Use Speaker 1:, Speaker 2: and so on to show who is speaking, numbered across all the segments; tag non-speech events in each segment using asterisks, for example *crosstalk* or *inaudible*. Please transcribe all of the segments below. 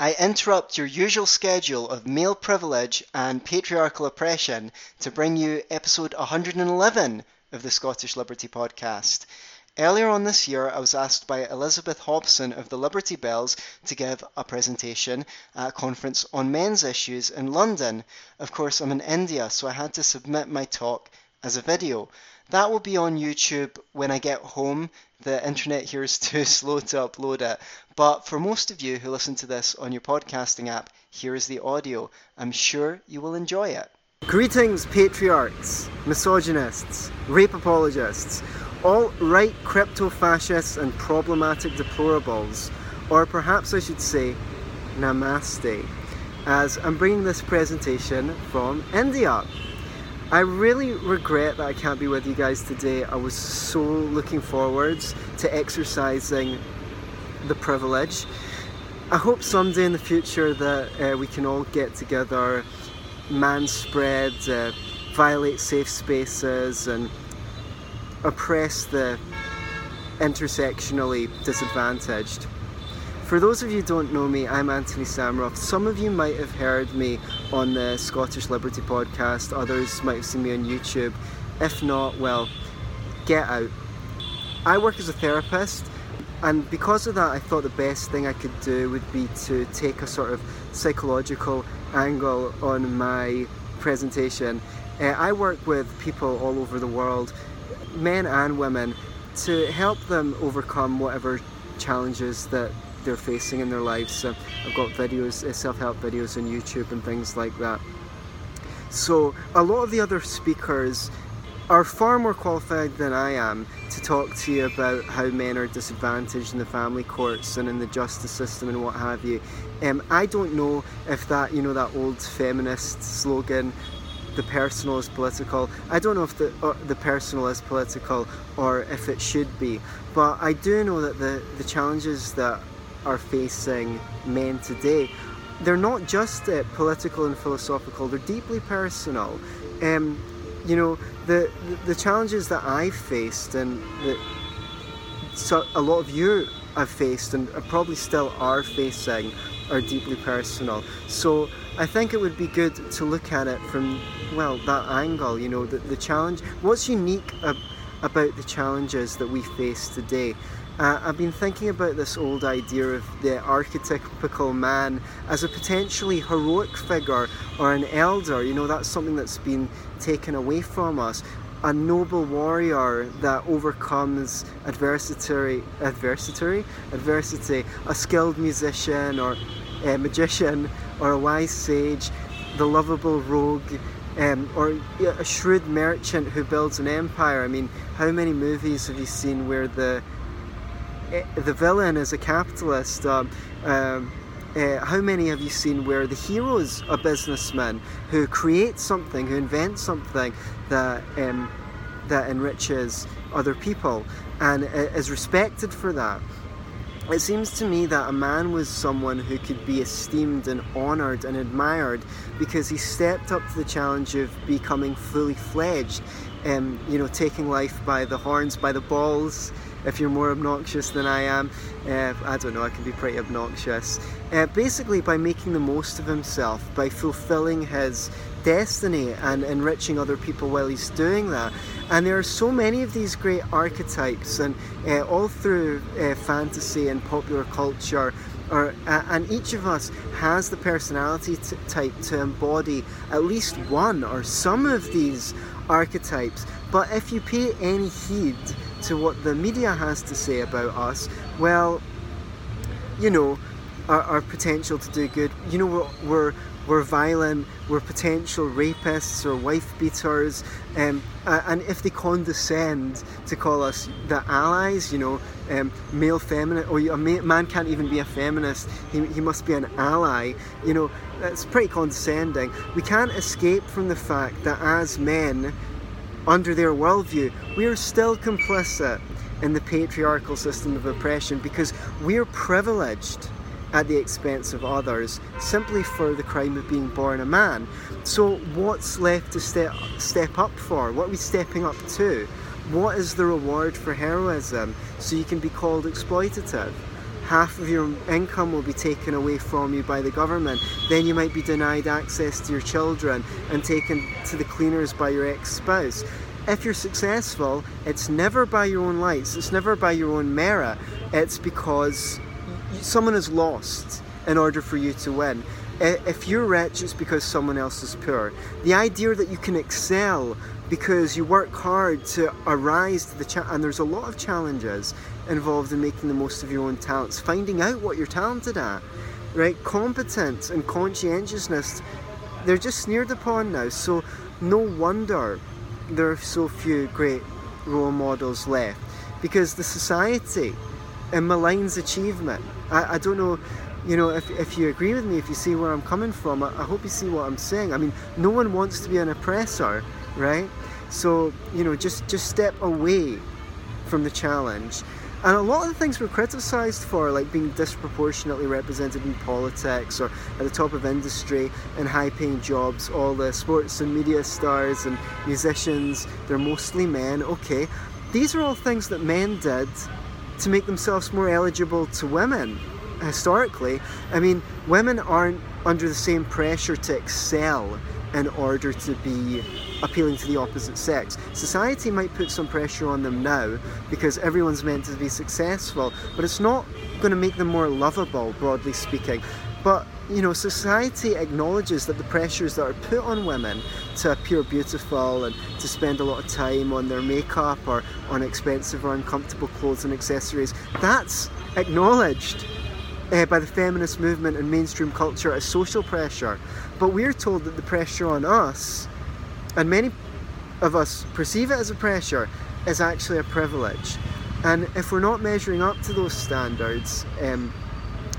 Speaker 1: I interrupt your usual schedule of male privilege and patriarchal oppression to bring you episode 111 of the Scottish Liberty Podcast. Earlier on this year, I was asked by Elizabeth Hobson of the Liberty Belles to give a presentation at a conference on men's issues in London. Of course, I'm in India, so I had to submit my talk as a video. That will be on YouTube when I get home. The internet here is *laughs* too slow to upload it. But for most of you who listen to this on your podcasting app, here is the audio. I'm sure you will enjoy it. Greetings, patriarchs, misogynists, rape apologists, all right crypto fascists and problematic deplorables, or perhaps I should say, namaste, as I'm bringing this presentation from India. I really regret that I can't be with you guys today. I was so looking forwards to exercising the privilege. I hope someday in the future that uh, we can all get together, man spread, uh, violate safe spaces, and oppress the intersectionally disadvantaged. For those of you who don't know me, I'm Antony Sammeroff. Some of you might have heard me on the Scottish Liberty podcast, others might have seen me on YouTube. If not, well, get out. I work as a therapist, and because of that, I thought the best thing I could do would be to take a sort of psychological angle on my presentation. Uh, I work with people all over the world, men and women, to help them overcome whatever challenges that they're facing in their lives. I've got videos, uh, self-help videos on YouTube and things like that. So a lot of the other speakers are far more qualified than I am to talk to you about how men are disadvantaged in the family courts and in the justice system and what have you. Um, I don't know if that, you know, that old feminist slogan, the personal is political. I don't know if the the personal is political or if it should be, but I do know that the the challenges that are facing men today, they're not just uh, political and philosophical, they're deeply personal. Um, you know, the, the challenges that I've faced and that so a lot of you have faced and probably still are facing are deeply personal. So I think it would be good to look at it from, well, that angle, you know, the, the challenge. What's unique ab- about the challenges that we face today? Uh, I've been thinking about this old idea of the archetypical man as a potentially heroic figure or an elder. You know, that's something that's been taken away from us. A noble warrior that overcomes adversity, adversity, adversity. A skilled musician or a magician or a wise sage, the lovable rogue. Um, or a shrewd merchant who builds an empire. I mean, how many movies have you seen where the the villain is a capitalist. Um, um, uh, how many have you seen where the hero is a businessman who creates something, who invents something that um, that enriches other people and is respected for that? It seems to me that a man was someone who could be esteemed and honoured and admired because he stepped up to the challenge of becoming fully fledged, um, you know, taking life by the horns, by the balls, if you're more obnoxious than I am. Uh, I don't know, I can be pretty obnoxious. Uh, basically, by making the most of himself, by fulfilling his destiny and enriching other people while he's doing that. And there are so many of these great archetypes, and uh, all through uh, fantasy and popular culture. Or, uh, and each of us has the personality t- type to embody at least one or some of these archetypes. But if you pay any heed to what the media has to say about us, well, you know, our, our potential to do good, you know, we're, we're, we're violent, we're potential rapists or wife beaters, um, and if they condescend to call us the allies, you know, um, male feminist, or a man can't even be a feminist, he, he must be an ally, you know, that's pretty condescending. We can't escape from the fact that as men, under their worldview, we are still complicit in the patriarchal system of oppression because we're privileged at the expense of others simply for the crime of being born a man. So, what's left to step, step up for? What are we stepping up to? What is the reward for heroism so you can be called exploitative? Half of your income will be taken away from you by the government. Then you might be denied access to your children and taken to the cleaners by your ex spouse. If you're successful, it's never by your own lights, it's never by your own merit, it's because someone has lost in order for you to win. If you're rich, it's because someone else is poor. The idea that you can excel because you work hard to arise to the cha- and there's a lot of challenges involved in making the most of your own talents, finding out what you're talented at, right? Competence and conscientiousness, they're just sneered upon now. So no wonder there are so few great role models left because the society and maligns achievement. I, I don't know you know, if, if you agree with me, if you see where I'm coming from, I, I, hope you see what I'm saying. I mean, no one wants to be an oppressor, right? So, you know, just, just step away from the challenge. And a lot of the things we're criticised for, like being disproportionately represented in politics or at the top of industry in high paying jobs, all the sports and media stars and musicians, they're mostly men. Okay, these are all things that men did to make themselves more eligible to women historically. I mean, women aren't under the same pressure to excel in order to be appealing to the opposite sex. Society might put some pressure on them now because everyone's meant to be successful, but it's not going to make them more lovable, broadly speaking. But you know, society acknowledges that the pressures that are put on women to appear beautiful and to spend a lot of time on their makeup or on expensive or uncomfortable clothes and accessories, that's acknowledged uh, by the feminist movement and mainstream culture as social pressure, but we're told that the pressure on us, and many of us perceive it as a pressure, is actually a privilege. And if we're not measuring up to those standards, um,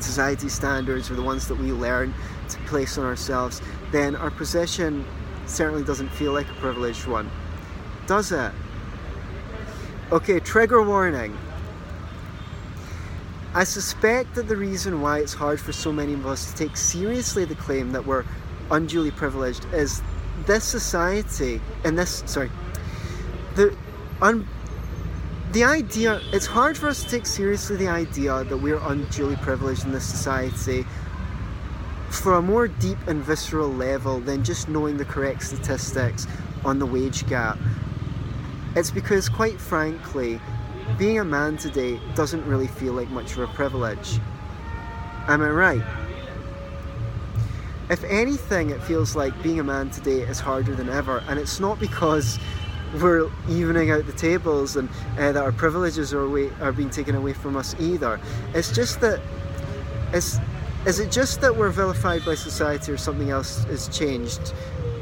Speaker 1: society standards, or the ones that we learn to place on ourselves, then our position certainly doesn't feel like a privileged one. Does it? Okay, trigger warning. I suspect that the reason why it's hard for so many of us to take seriously the claim that we're unduly privileged is this society and this sorry the un, the idea it's hard for us to take seriously the idea that we're unduly privileged in this society for a more deep and visceral level than just knowing the correct statistics on the wage gap. It's because quite frankly being a man today doesn't really feel like much of a privilege. Am I right? If anything, it feels like being a man today is harder than ever, and it's not because we're evening out the tables and uh, that our privileges are, away, are being taken away from us either. It's just that it's is it just that we're vilified by society or something else has changed?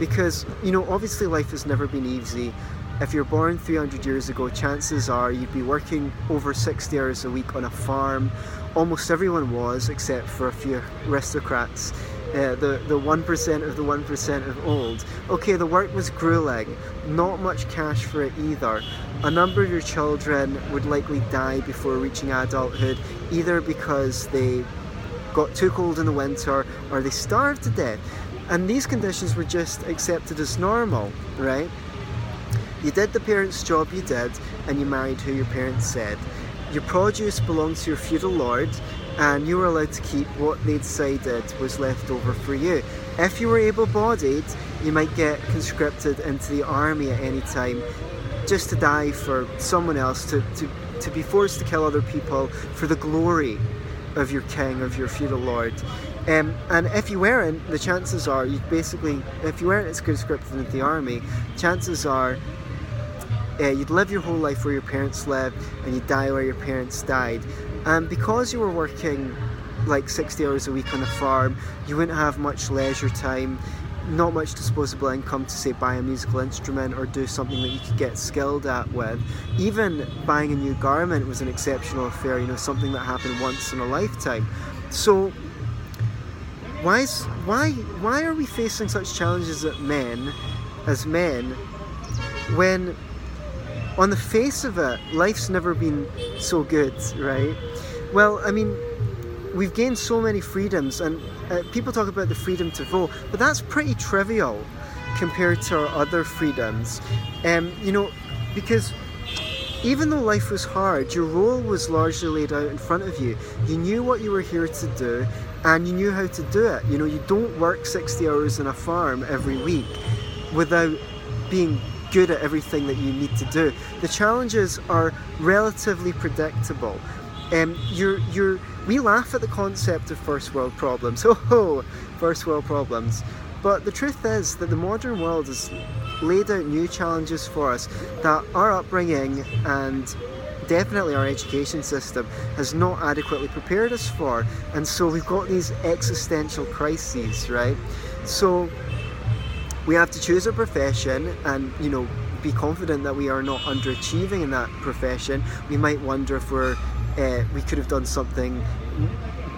Speaker 1: Because, you know, obviously life has never been easy if you're born 300 years ago, chances are you'd be working over 60 hours a week on a farm. Almost everyone was, except for a few aristocrats. Uh, the the one percent of the one percent of old. Okay, the work was grueling, not much cash for it either. A number of your children would likely die before reaching adulthood, either because they got too cold in the winter or they starved to death. And these conditions were just accepted as normal, right? You did the parents' job you did, and you married who your parents said. Your produce belonged to your feudal lord, and you were allowed to keep what they decided was left over for you. If you were able bodied, you might get conscripted into the army at any time just to die for someone else, to, to, to be forced to kill other people for the glory of your king, of your feudal lord. Um, and if you weren't, the chances are you basically, if you weren't conscripted into the army, chances are uh, you'd live your whole life where your parents lived and you'd die where your parents died. And because you were working like 60 hours a week on a farm, you wouldn't have much leisure time, not much disposable income to say buy a musical instrument or do something that you could get skilled at with. Even buying a new garment was an exceptional affair, you know, something that happened once in a lifetime. So why is, why why are we facing such challenges as men as men when on the face of it, life's never been so good, right? Well, I mean, we've gained so many freedoms, and uh, people talk about the freedom to vote, but that's pretty trivial compared to our other freedoms. Um, you know, because even though life was hard, your role was largely laid out in front of you. You knew what you were here to do and you knew how to do it. You know, you don't work 60 hours in a farm every week without being good at everything that you need to do. The challenges are relatively predictable. Um, you're, you're, we laugh at the concept of first world problems. *laughs* Oh, ho, first world problems. But the truth is that the modern world has laid out new challenges for us that our upbringing and definitely our education system has not adequately prepared us for. And so we've got these existential crises, right? So we have to choose a profession and, you know, be confident that we are not underachieving in that profession. We might wonder if we're uh, we could have done something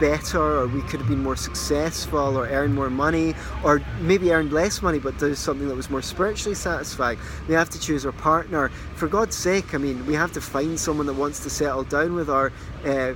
Speaker 1: better or we could have been more successful or earned more money or maybe earned less money but do something that was more spiritually satisfying. We have to choose our partner. For god's sake i mean we have to find someone that wants to settle down with our uh,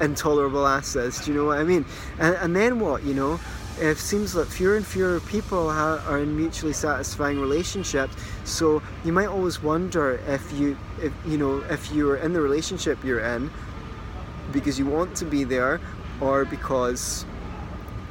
Speaker 1: intolerable asses. Do you know what i mean? And, and then what you know it seems that fewer and fewer people ha- are in mutually satisfying relationships so you might always wonder if you if you know if you're in the relationship you're in because you want to be there or because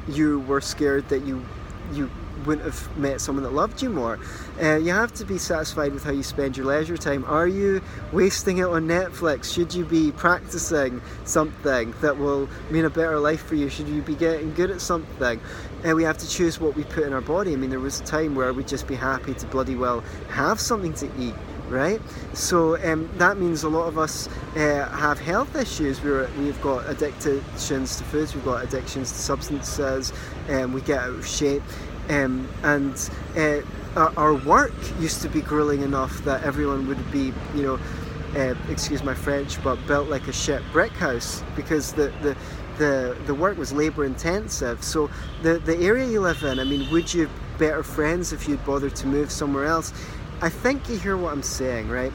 Speaker 1: you were scared that you you wouldn't have met someone that loved you more. Uh, you have to be satisfied with how you spend your leisure time. Are you wasting it on Netflix? Should you be practicing something that will mean a better life for you? Should you be getting good at something? And uh, we have to choose what we put in our body. I mean, there was a time where we'd just be happy to bloody well have something to eat right? So um, that means a lot of us uh, have health issues. We're, we've got addictions to foods, we've got addictions to substances, um, we get out of shape. Um, and uh, our, work used to be grueling enough that everyone would be, you know, uh, excuse my French, but built like a shit brick house because the, the the the work was labor intensive. So the the area you live in, I mean, would you better friends if you'd bothered to move somewhere else? I think you hear what I'm saying, right?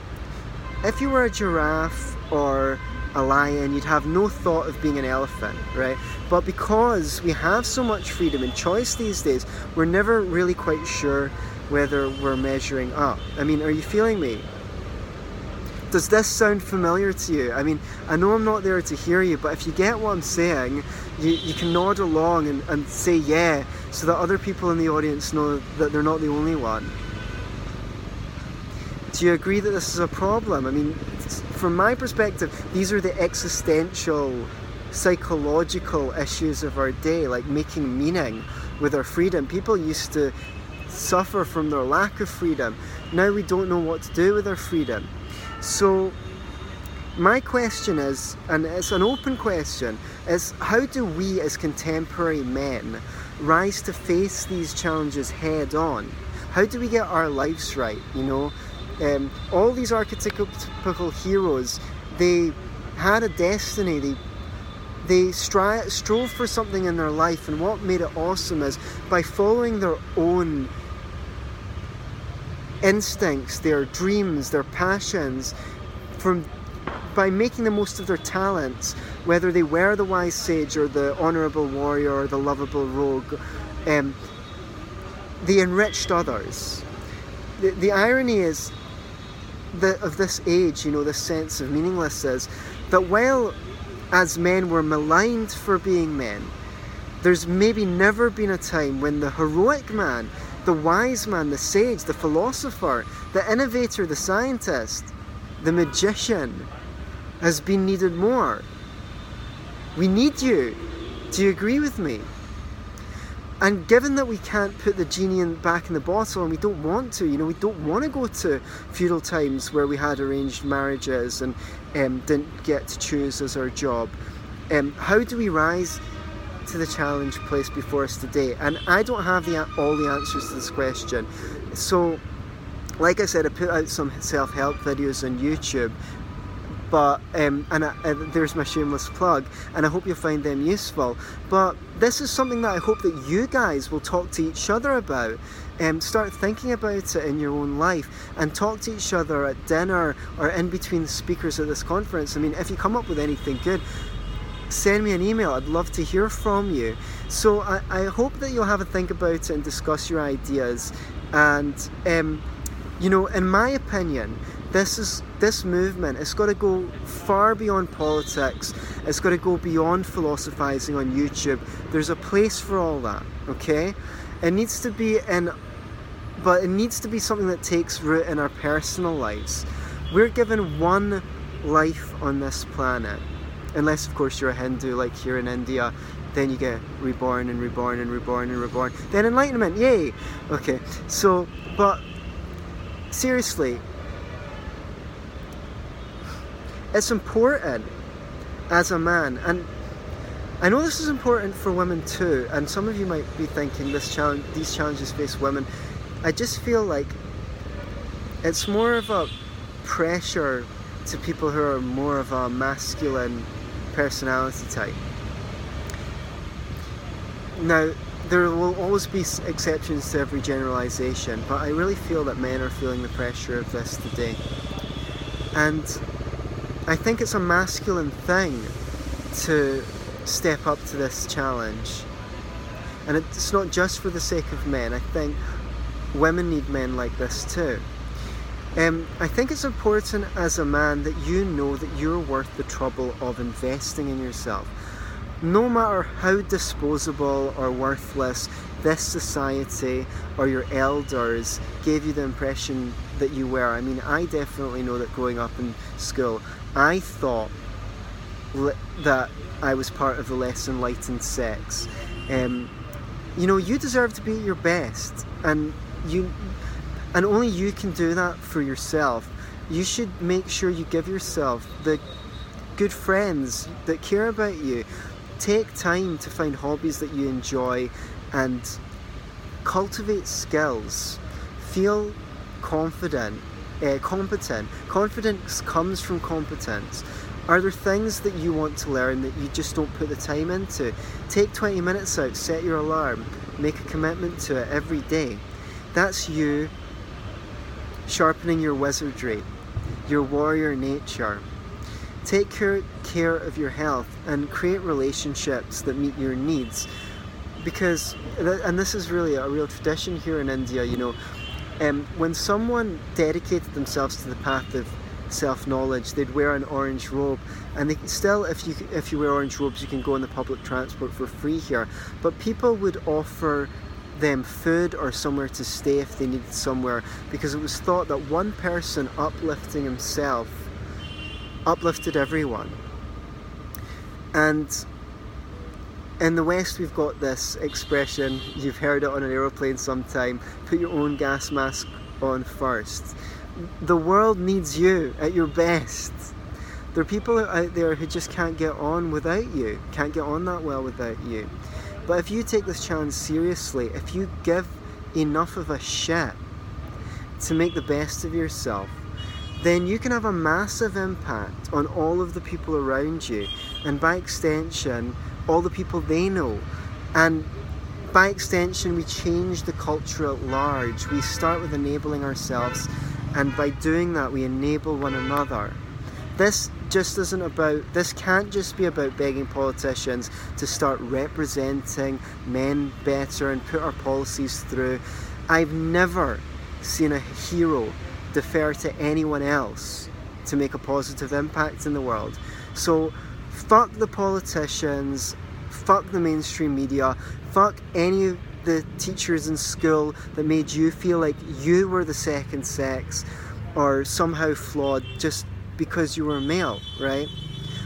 Speaker 1: If you were a giraffe or a lion, you'd have no thought of being an elephant, right? But because we have so much freedom and choice these days, we're never really quite sure whether we're measuring up. I mean, are you feeling me? Does this sound familiar to you? I mean, I know I'm not there to hear you, but if you get what I'm saying, you, you can nod along and, and say yeah so that other people in the audience know that they're not the only one. Do you agree that this is a problem? I mean, from my perspective, these are the existential, psychological issues of our day, like making meaning with our freedom. People used to suffer from their lack of freedom. Now we don't know what to do with our freedom. So, my question is, and it's an open question, is how do we as contemporary men rise to face these challenges head on? How do we get our lives right? You know, um, all these archetypical heroes, they had a destiny. They they stri- strove for something in their life, and what made it awesome is by following their own instincts, their dreams, their passions, from by making the most of their talents, whether they were the wise sage or the honourable warrior or the lovable rogue, um, they enriched others. The, the irony is the, of this age, you know, this sense of meaninglessness, that while as men we're maligned for being men, there's maybe never been a time when the heroic man, the wise man, the sage, the philosopher, the innovator, the scientist, the magician has been needed more. We need you. Do you agree with me? And given that we can't put the genie in, back in the bottle and we don't want to, you know, we don't want to go to feudal times where we had arranged marriages and um, didn't get to choose as our job. Um, how do we rise to the challenge placed before us today? And I don't have the, all the answers to this question. So, like I said, I put out some self help videos on YouTube but um, and, I, and, there's my shameless plug and i hope you find them useful. But this is something that i hope that you guys will talk to each other about. And um, start thinking about it in your own life and talk to each other at dinner or in between speakers at this conference. I mean if you come up with anything good send me an email. I'd love to hear from you. So i, I hope that you'll have a think about it and discuss your ideas. And um, you know in my opinion this is this movement it's got to go far beyond politics. It's got to go beyond philosophizing on youtube. There's a place for all that okay? It needs to be in but it needs to be something that takes root in our personal lives. We're given one life on this planet. Unless of course you're a hindu like here in india then you get reborn and reborn and reborn and reborn. Then enlightenment yay! Okay so but seriously it's important as a man and I know this is important for women too, and some of you might be thinking this challenge, these challenges face women. I just feel like it's more of a pressure to people who are more of a masculine personality type. Now, there will always be exceptions to every generalization, but I really feel that men are feeling the pressure of this today. And I think it's a masculine thing to step up to this challenge. And it's not just for the sake of men, I think women need men like this too. Um, I think it's important as a man that you know that you're worth the trouble of investing in yourself. No matter how disposable or worthless this society or your elders gave you the impression that you were. I mean, I definitely know that growing up in school, I thought that I was part of the less enlightened sex. Um, you know, you deserve to be at your best, and you, and only you can do that for yourself. You should make sure you give yourself the good friends that care about you. Take time to find hobbies that you enjoy and cultivate skills. Feel confident uh, competent. Confidence comes from competence. Are there things that you want to learn that you just don't put the time into? Take 20 minutes out, set your alarm, make a commitment to it every day. That's you sharpening your wizardry, your warrior nature. Take care, care of your health and create relationships that meet your needs. Because, and this is really a real tradition here in India, you know, um, when someone dedicated themselves to the path of self-knowledge, they'd wear an orange robe, and they still, if you if you wear orange robes, you can go on the public transport for free here. But people would offer them food or somewhere to stay if they needed somewhere, because it was thought that one person uplifting himself uplifted everyone. And in the West, we've got this expression, you've heard it on an aeroplane sometime put your own gas mask on first. The world needs you at your best. There are people out there who just can't get on without you, can't get on that well without you. But if you take this challenge seriously, if you give enough of a shit to make the best of yourself, then you can have a massive impact on all of the people around you, and by extension, all the people they know. And by extension, we change the culture at large. We start with enabling ourselves, and by doing that, we enable one another. This just isn't about, this can't just be about begging politicians to start representing men better and put our policies through. I've never seen a hero defer to anyone else to make a positive impact in the world. So fuck the politicians, fuck the mainstream media, fuck any of the teachers in school that made you feel like you were the second sex or somehow flawed just because you were male, right?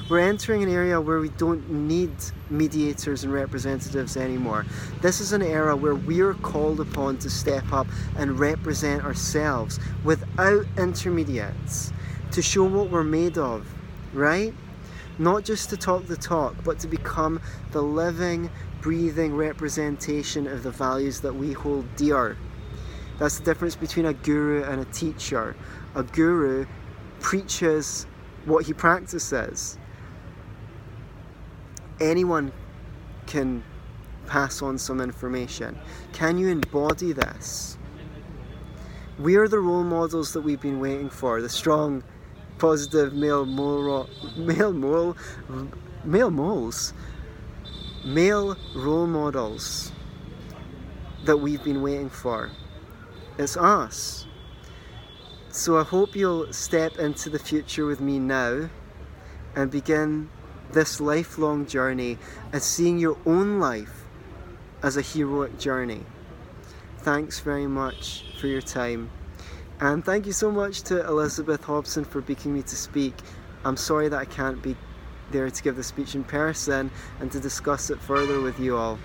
Speaker 1: We're entering an area where we don't need mediators and representatives anymore. This is an era where we're called upon to step up and represent ourselves without intermediates to show what we're made of, right? Not just to talk the talk, but to become the living, breathing representation of the values that we hold dear. That's the difference between a guru and a teacher. A guru preaches what he practices. Anyone can pass on some information. Can you embody this? We are the role models that we've been waiting for, the strong, positive male mole, male mole, male moles, male role models that we've been waiting for. It's us. So I hope you'll step into the future with me now and begin this lifelong journey as seeing your own life as a heroic journey. Thanks very much for your time. And thank you so much to Elizabeth Hobson for being me to speak. I'm sorry that I can't be there to give the speech in person and to discuss it further with you all.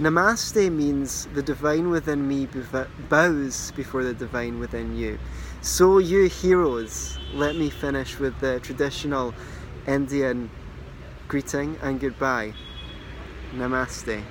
Speaker 1: Namaste means the divine within me bows before the divine within you. So, you heroes, let me finish with the traditional Indian greeting and goodbye. Namaste.